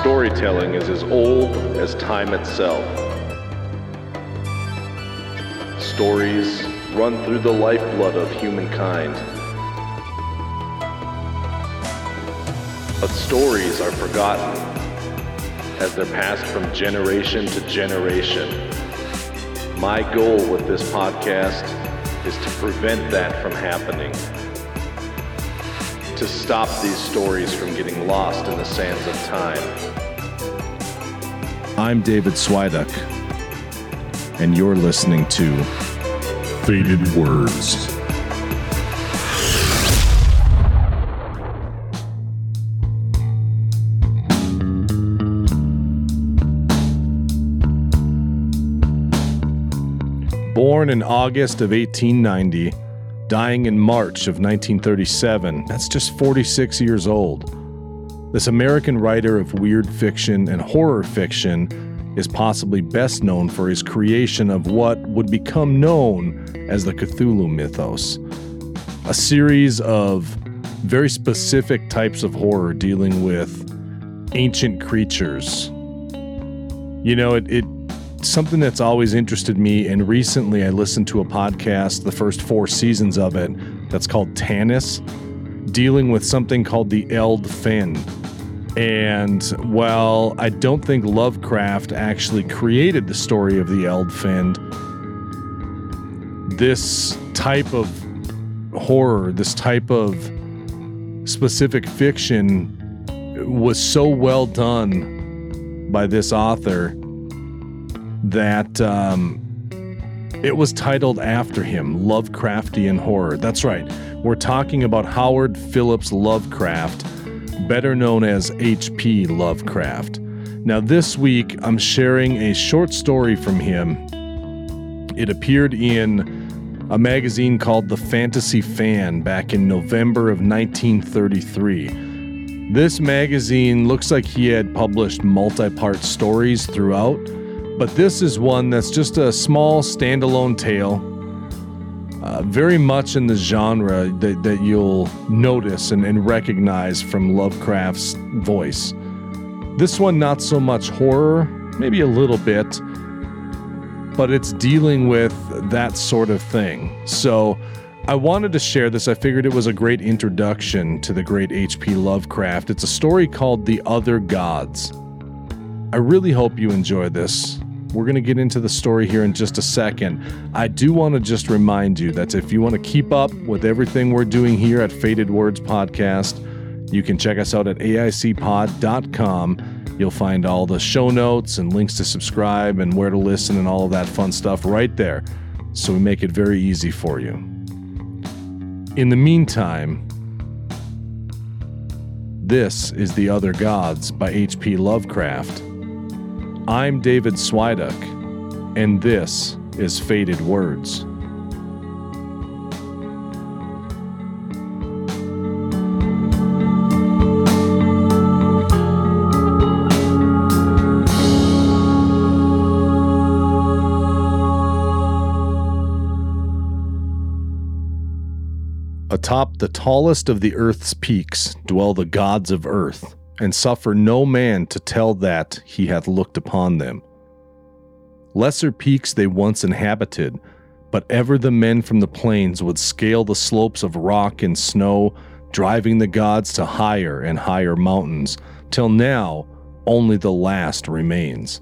storytelling is as old as time itself. Stories run through the lifeblood of humankind. But stories are forgotten as they're passed from generation to generation. My goal with this podcast is to prevent that from happening to stop these stories from getting lost in the sands of time. I'm David Swiduck, and you're listening to Faded Words. Born in August of 1890, dying in March of 1937. That's just 46 years old. This American writer of weird fiction and horror fiction is possibly best known for his creation of what would become known as the Cthulhu mythos, a series of very specific types of horror dealing with ancient creatures. You know, it, it something that's always interested me. And recently, I listened to a podcast, the first four seasons of it, that's called Tanis, dealing with something called the Eld Fin. And while I don't think Lovecraft actually created the story of the Eld Fin, this type of horror, this type of specific fiction was so well done by this author that um, it was titled after him, Lovecraftian Horror. That's right. We're talking about Howard Phillips Lovecraft, better known as H.P. Lovecraft. Now, this week, I'm sharing a short story from him. It appeared in a magazine called The Fantasy Fan back in November of 1933. This magazine looks like he had published multi part stories throughout but this is one that's just a small standalone tale, uh, very much in the genre that, that you'll notice and, and recognize from Lovecraft's voice. This one, not so much horror, maybe a little bit, but it's dealing with that sort of thing. So I wanted to share this. I figured it was a great introduction to the great H.P. Lovecraft. It's a story called The Other Gods. I really hope you enjoy this. We're going to get into the story here in just a second. I do want to just remind you that if you want to keep up with everything we're doing here at Faded Words Podcast, you can check us out at aicpod.com. You'll find all the show notes and links to subscribe and where to listen and all of that fun stuff right there. So we make it very easy for you. In the meantime, this is The Other Gods by H.P. Lovecraft. I'm David Swiduck, and this is Faded Words. Atop the tallest of the earth's peaks dwell the gods of earth and suffer no man to tell that he hath looked upon them. Lesser peaks they once inhabited, but ever the men from the plains would scale the slopes of rock and snow, driving the gods to higher and higher mountains, till now only the last remains.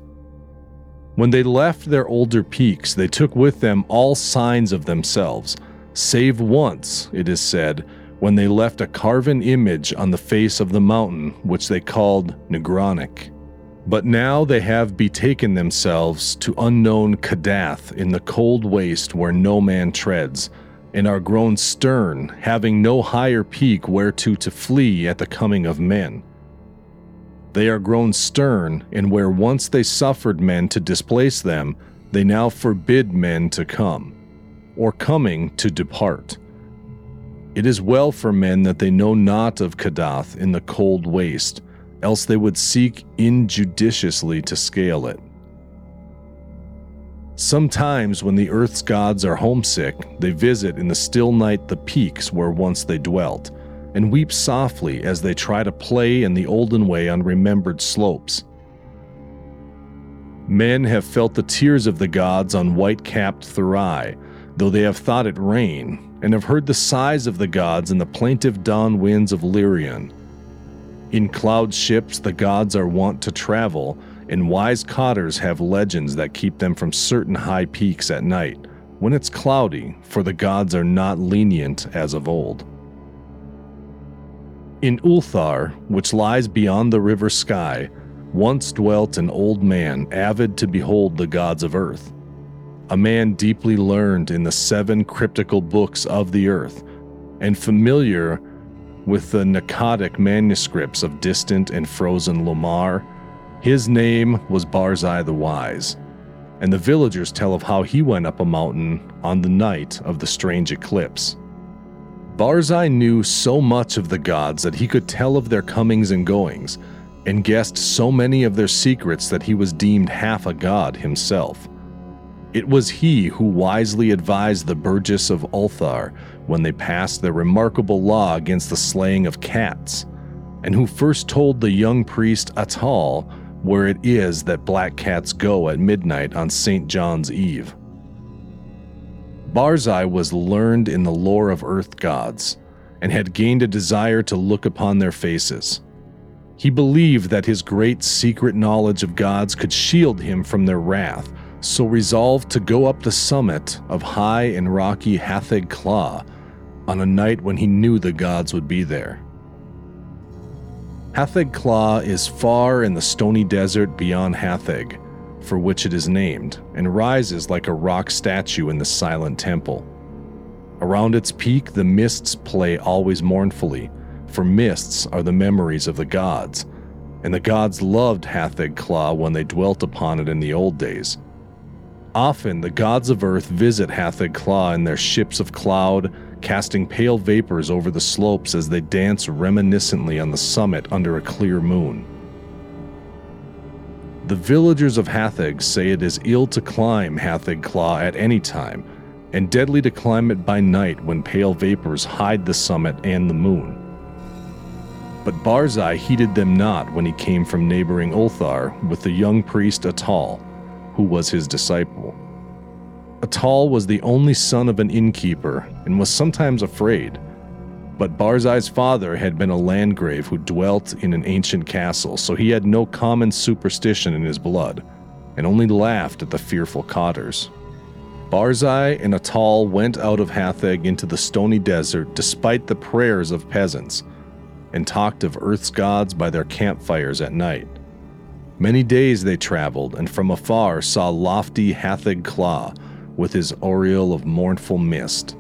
When they left their older peaks, they took with them all signs of themselves, save once, it is said, when they left a carven image on the face of the mountain, which they called Ngranek. But now they have betaken themselves to unknown Kadath in the cold waste where no man treads, and are grown stern, having no higher peak whereto to flee at the coming of men. They are grown stern, and where once they suffered men to displace them, they now forbid men to come, or coming to depart. It is well for men that they know not of Kadath in the cold waste, else they would seek injudiciously to scale it. Sometimes, when the earth's gods are homesick, they visit in the still night the peaks where once they dwelt, and weep softly as they try to play in the olden way on remembered slopes. Men have felt the tears of the gods on white capped Thurai, though they have thought it rain, and have heard the sighs of the gods in the plaintive dawn winds of Lerion. In cloud ships, the gods are wont to travel, and wise cotters have legends that keep them from certain high peaks at night, when it's cloudy, for the gods are not lenient as of old. In Ulthar, which lies beyond the river Skai, once dwelt an old man avid to behold the gods of earth. A man deeply learned in the seven cryptical books of the earth, and familiar with the Pnakotic manuscripts of distant and frozen Lomar. His name was Barzai the Wise, and the villagers tell of how he went up a mountain on the night of the strange eclipse. Barzai knew so much of the gods that he could tell of their comings and goings, and guessed so many of their secrets that he was deemed half a god himself. It was he who wisely advised the Burgess of Ulthar when they passed their remarkable law against the slaying of cats, and who first told the young priest Atal where it is that black cats go at midnight on St. John's Eve. Barzai was learned in the lore of earth gods and had gained a desire to look upon their faces. He believed that his great secret knowledge of gods could shield him from their wrath, so resolved to go up the summit of high and rocky Hatheg Kla on a night when he knew the gods would be there. Hatheg Kla is far in the stony desert beyond Hatheg, for which it is named, and rises like a rock statue in the silent temple. Around its peak, the mists play always mournfully, for mists are the memories of the gods, and the gods loved Hatheg Kla when they dwelt upon it in the old days. Often, the gods of earth visit Hatheg Kla in their ships of cloud, casting pale vapors over the slopes as they dance reminiscently on the summit under a clear moon. The villagers of Hatheg say it is ill to climb Hatheg Kla at any time, and deadly to climb it by night when pale vapors hide the summit and the moon. But Barzai heeded them not when he came from neighboring Ulthar with the young priest Atal, who was his disciple. Atal was the only son of an innkeeper and was sometimes afraid. But Barzai's father had been a landgrave who dwelt in an ancient castle, so he had no common superstition in his blood, and only laughed at the fearful cotters. Barzai and Atal went out of Hatheg into the stony desert despite the prayers of peasants, and talked of Earth's gods by their campfires at night. Many days they traveled, and from afar saw lofty Hatheg Kla with his aureole of mournful mist.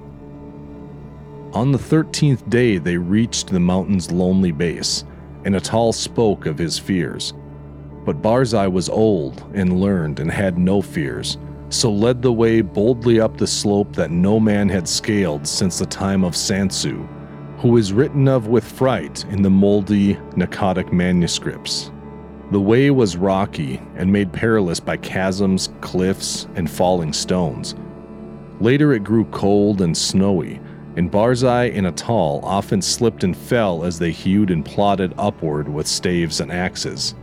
On the thirteenth day they reached the mountain's lonely base, and Atal spoke of his fears. But Barzai was old and learned and had no fears, so led the way boldly up the slope that no man had scaled since the time of Sansu, who is written of with fright in the moldy Pnakotic manuscripts. The way was rocky and made perilous by chasms, cliffs, and falling stones. Later it grew cold and snowy, and Barzai and Atal often slipped and fell as they hewed and plodded upward with staves and axes.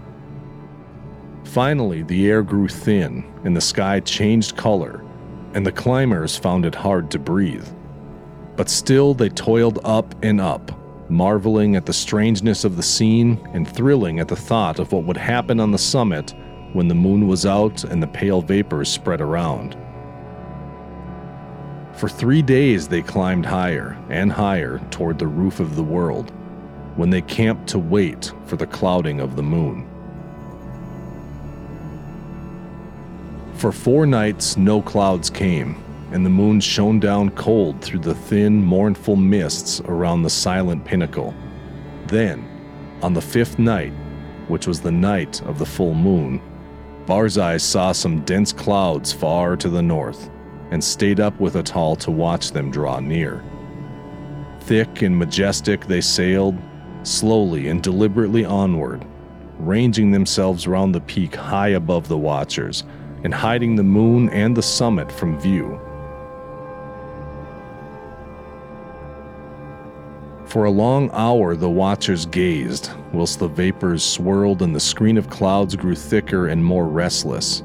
Finally, the air grew thin, and the sky changed color, and the climbers found it hard to breathe. But still they toiled up and up, marveling at the strangeness of the scene and thrilling at the thought of what would happen on the summit when the moon was out and the pale vapors spread around. For three days they climbed higher and higher toward the roof of the world, when they camped to wait for the clouding of the moon. For four nights, no clouds came, and the moon shone down cold through the thin, mournful mists around the silent pinnacle. Then, on the fifth night, which was the night of the full moon, Barzai saw some dense clouds far to the north and stayed up with Atal to watch them draw near. Thick and majestic they sailed, slowly and deliberately onward, ranging themselves round the peak high above the watchers and hiding the moon and the summit from view. For a long hour, the watchers gazed, whilst the vapors swirled and the screen of clouds grew thicker and more restless.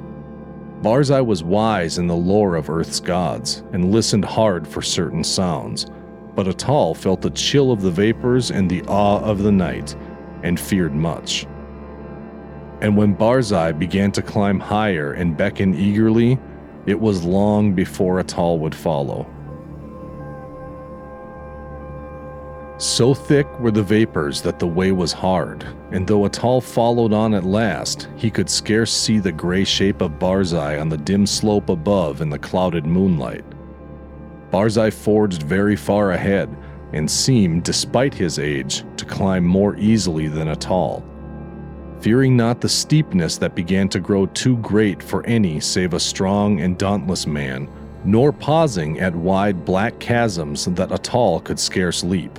Barzai was wise in the lore of Earth's gods and listened hard for certain sounds, but Atal felt the chill of the vapors and the awe of the night and feared much. And when Barzai began to climb higher and beckon eagerly, it was long before Atal would follow. So thick were the vapors that the way was hard, and though Atal followed on at last, he could scarce see the gray shape of Barzai on the dim slope above in the clouded moonlight. Barzai forged very far ahead and seemed, despite his age, to climb more easily than Atal. Fearing not the steepness that began to grow too great for any save a strong and dauntless man, nor pausing at wide black chasms that Atal could scarce leap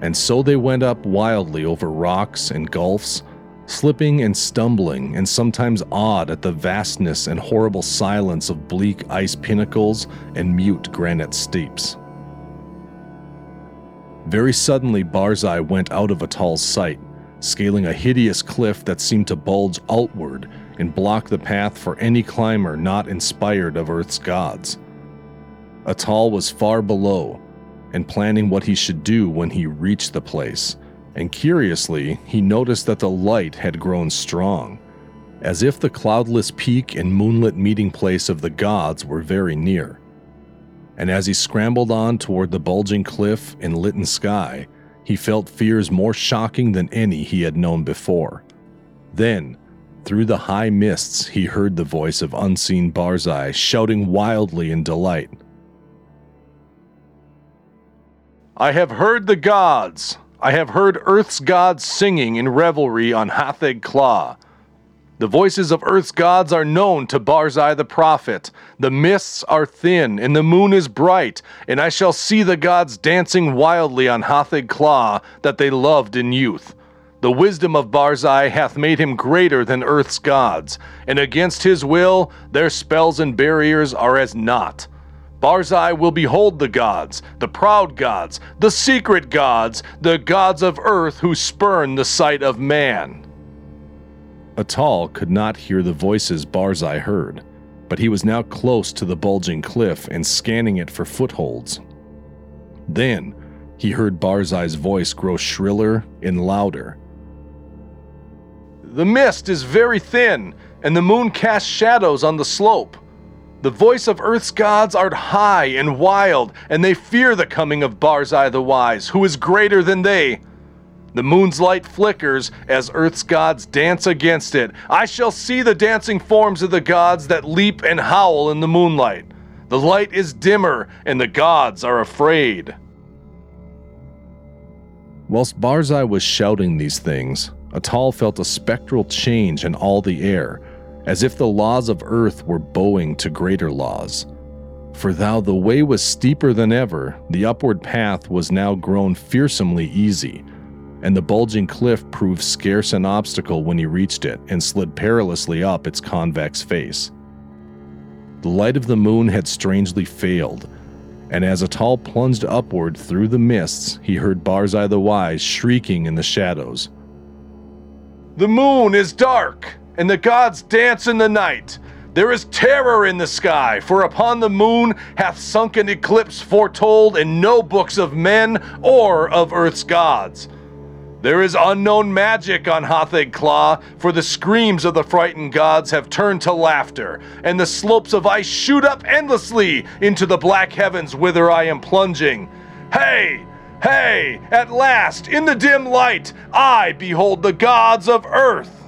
and so they went up wildly over rocks and gulfs, slipping and stumbling, and sometimes awed at the vastness and horrible silence of bleak ice pinnacles and mute granite steeps. Very suddenly, Barzai went out of Atal's sight, scaling a hideous cliff that seemed to bulge outward and block the path for any climber not inspired of Earth's gods. Atal was far below, and planning what he should do when he reached the place, and curiously, he noticed that the light had grown strong, as if the cloudless peak and moonlit meeting place of the gods were very near. And as he scrambled on toward the bulging cliff and litten sky, he felt fears more shocking than any he had known before. Then, through the high mists, he heard the voice of unseen Barzai shouting wildly in delight. I have heard the gods. I have heard Earth's gods singing in revelry on Hatheg Kla. The voices of Earth's gods are known to Barzai the prophet. The mists are thin, and the moon is bright, and I shall see the gods dancing wildly on Hatheg Kla that they loved in youth. The wisdom of Barzai hath made him greater than Earth's gods, and against his will their spells and barriers are as naught. Barzai will behold the gods, the proud gods, the secret gods, the gods of earth who spurn the sight of man. Atal could not hear the voices Barzai heard, but he was now close to the bulging cliff and scanning it for footholds. Then he heard Barzai's voice grow shriller and louder. The mist is very thin, and the moon casts shadows on the slope. The voice of Earth's gods art high and wild, and they fear the coming of Barzai the Wise, who is greater than they. The moon's light flickers as Earth's gods dance against it. I shall see the dancing forms of the gods that leap and howl in the moonlight. The light is dimmer, and the gods are afraid. Whilst Barzai was shouting these things, Atal felt a spectral change in all the air as if the laws of earth were bowing to greater laws. For thou the way was steeper than ever, the upward path was now grown fearsomely easy, and the bulging cliff proved scarce an obstacle when he reached it and slid perilously up its convex face. The light of the moon had strangely failed, and as Atal plunged upward through the mists, he heard Barzai the Wise shrieking in the shadows. The moon is dark! And the gods dance in the night. There is terror in the sky, for upon the moon hath sunk an eclipse foretold in no books of men or of earth's gods. There is unknown magic on Hatheg Kla, for the screams of the frightened gods have turned to laughter, and the slopes of ice shoot up endlessly into the black heavens whither I am plunging. Hey! Hey! At last, in the dim light, I behold the gods of earth!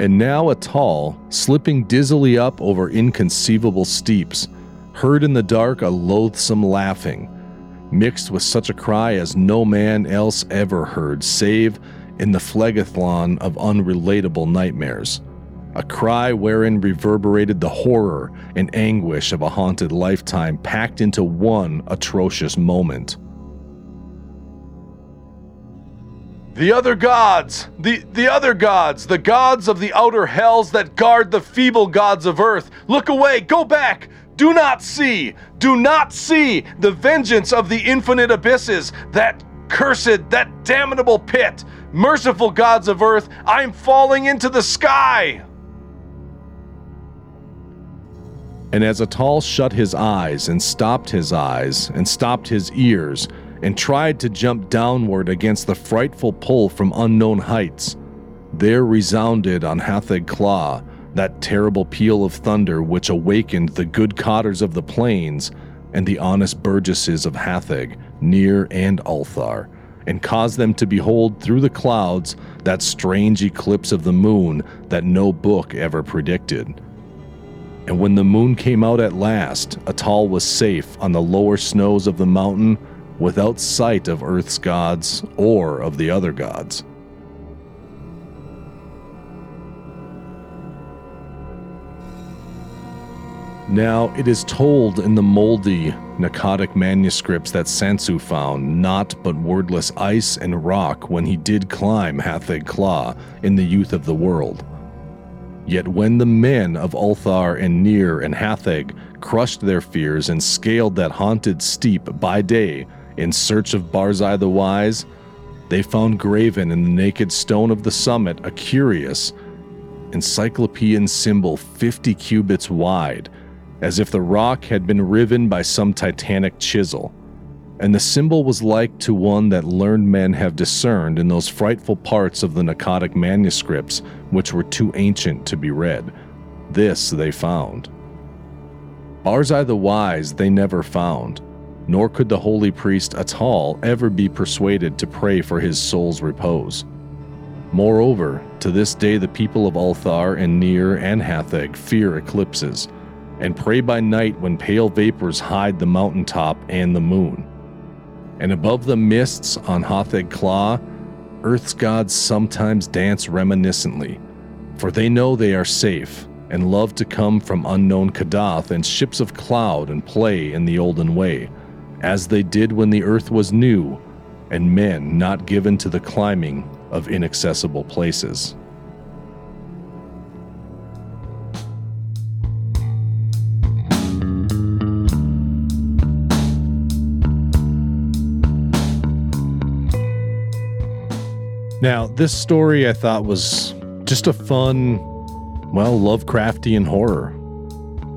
And now Atal, slipping dizzily up over inconceivable steeps, heard in the dark a loathsome laughing, mixed with such a cry as no man else ever heard, save in the phlegethon of unrelatable nightmares. A cry wherein reverberated the horror and anguish of a haunted lifetime packed into one atrocious moment. The other gods, the, the other gods, the gods of the outer hells that guard the feeble gods of earth. Look away, go back, Do not see, do not see the vengeance of the infinite abysses, that cursed, that damnable pit. Merciful gods of earth, I'm falling into the sky. And as Atal shut his eyes and stopped his eyes and stopped his ears and tried to jump downward against the frightful pull from unknown heights, there resounded on Hatheg Kla that terrible peal of thunder which awakened the good cotters of the plains and the honest burgesses of Hatheg, Nir, and Ulthar, and caused them to behold through the clouds that strange eclipse of the moon that no book ever predicted. And when the moon came out at last, Atal was safe on the lower snows of the mountain without sight of Earth's gods or of the other gods. Now, it is told in the moldy Pnakotic manuscripts that Sansu found naught but wordless ice and rock when he did climb Hatheg Kla in the youth of the world. Yet when the men of Ulthar and Nir and Hatheg crushed their fears and scaled that haunted steep by day in search of Barzai the Wise, they found graven in the naked stone of the summit a curious, encyclopean symbol 50 cubits wide as if the rock had been riven by some titanic chisel, and the symbol was like to one that learned men have discerned in those frightful parts of the Pnakotic manuscripts which were too ancient to be read. This they found. Barzai the Wise they never found, nor could the holy priest Atal ever be persuaded to pray for his soul's repose. Moreover, to this day the people of Ulthar and Nir and Hatheg fear eclipses and pray by night when pale vapors hide the mountaintop and the moon. And above the mists on Hatheg Kla, Earth's gods sometimes dance reminiscently, for they know they are safe and love to come from unknown Kadath and ships of cloud and play in the olden way, as they did when the earth was new and men not given to the climbing of inaccessible places. Now, this story I thought was just a fun, well, Lovecraftian horror.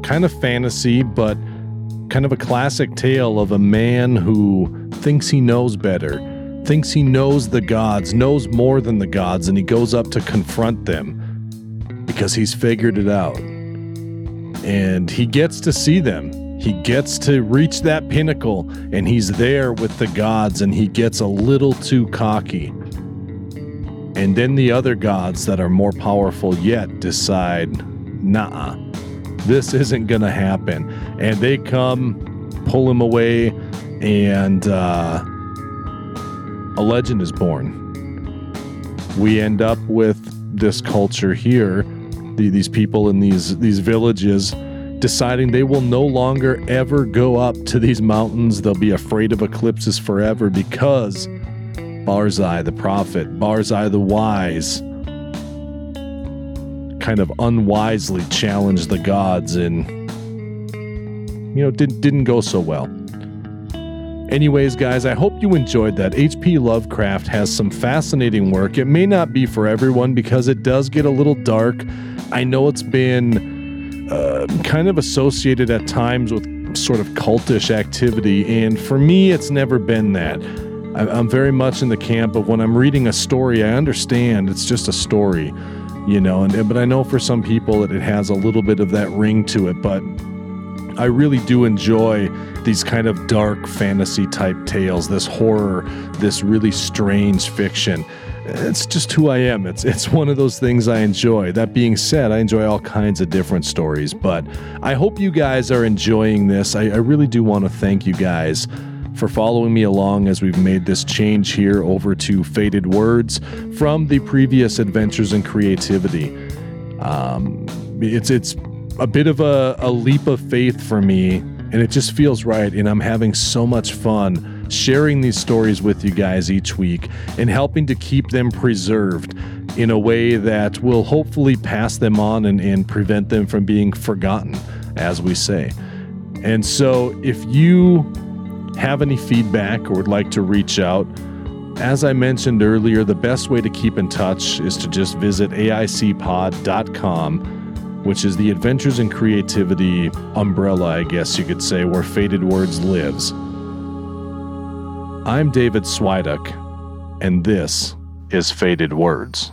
Kind of fantasy, but kind of a classic tale of a man who thinks he knows better, thinks he knows the gods, knows more than the gods, and he goes up to confront them because he's figured it out. And he gets to see them. He gets to reach that pinnacle, and he's there with the gods, and he gets a little too cocky and then the other gods that are more powerful yet decide, nah, this isn't going to happen. And they come, pull him away, and uh, a legend is born. We end up with this culture here, the, these people in these, these villages deciding they will no longer ever go up to these mountains. They'll be afraid of eclipses forever because Barzai the prophet, Barzai the wise, kind of unwisely challenged the gods and you know didn't didn't go so well. Anyways, guys, I hope you enjoyed that. H.P. Lovecraft has some fascinating work. It may not be for everyone because it does get a little dark. I know it's been uh, kind of associated at times with sort of cultish activity, and for me, it's never been that. I'm very much in the camp of when I'm reading a story, I understand it's just a story, you know, and but I know for some people that it has a little bit of that ring to it, but I really do enjoy these kind of dark fantasy type tales, this horror, this really strange fiction. It's just who I am. It's it's one of those things I enjoy. That being said, I enjoy all kinds of different stories, but I hope you guys are enjoying this. I, I really do want to thank you guys for following me along as we've made this change here over to Faded Words from the previous Adventures in Creativity. Um, it's it's a bit of a, a leap of faith for me, and it just feels right. And I'm having so much fun sharing these stories with you guys each week and helping to keep them preserved in a way that will hopefully pass them on and, and prevent them from being forgotten, as we say. And so if you have any feedback or would like to reach out, as I mentioned earlier, the best way to keep in touch is to just visit aicpod.com, which is the adventures and creativity umbrella, I guess you could say, where Faded Words lives. I'm David Swiduk, and this is Faded Words.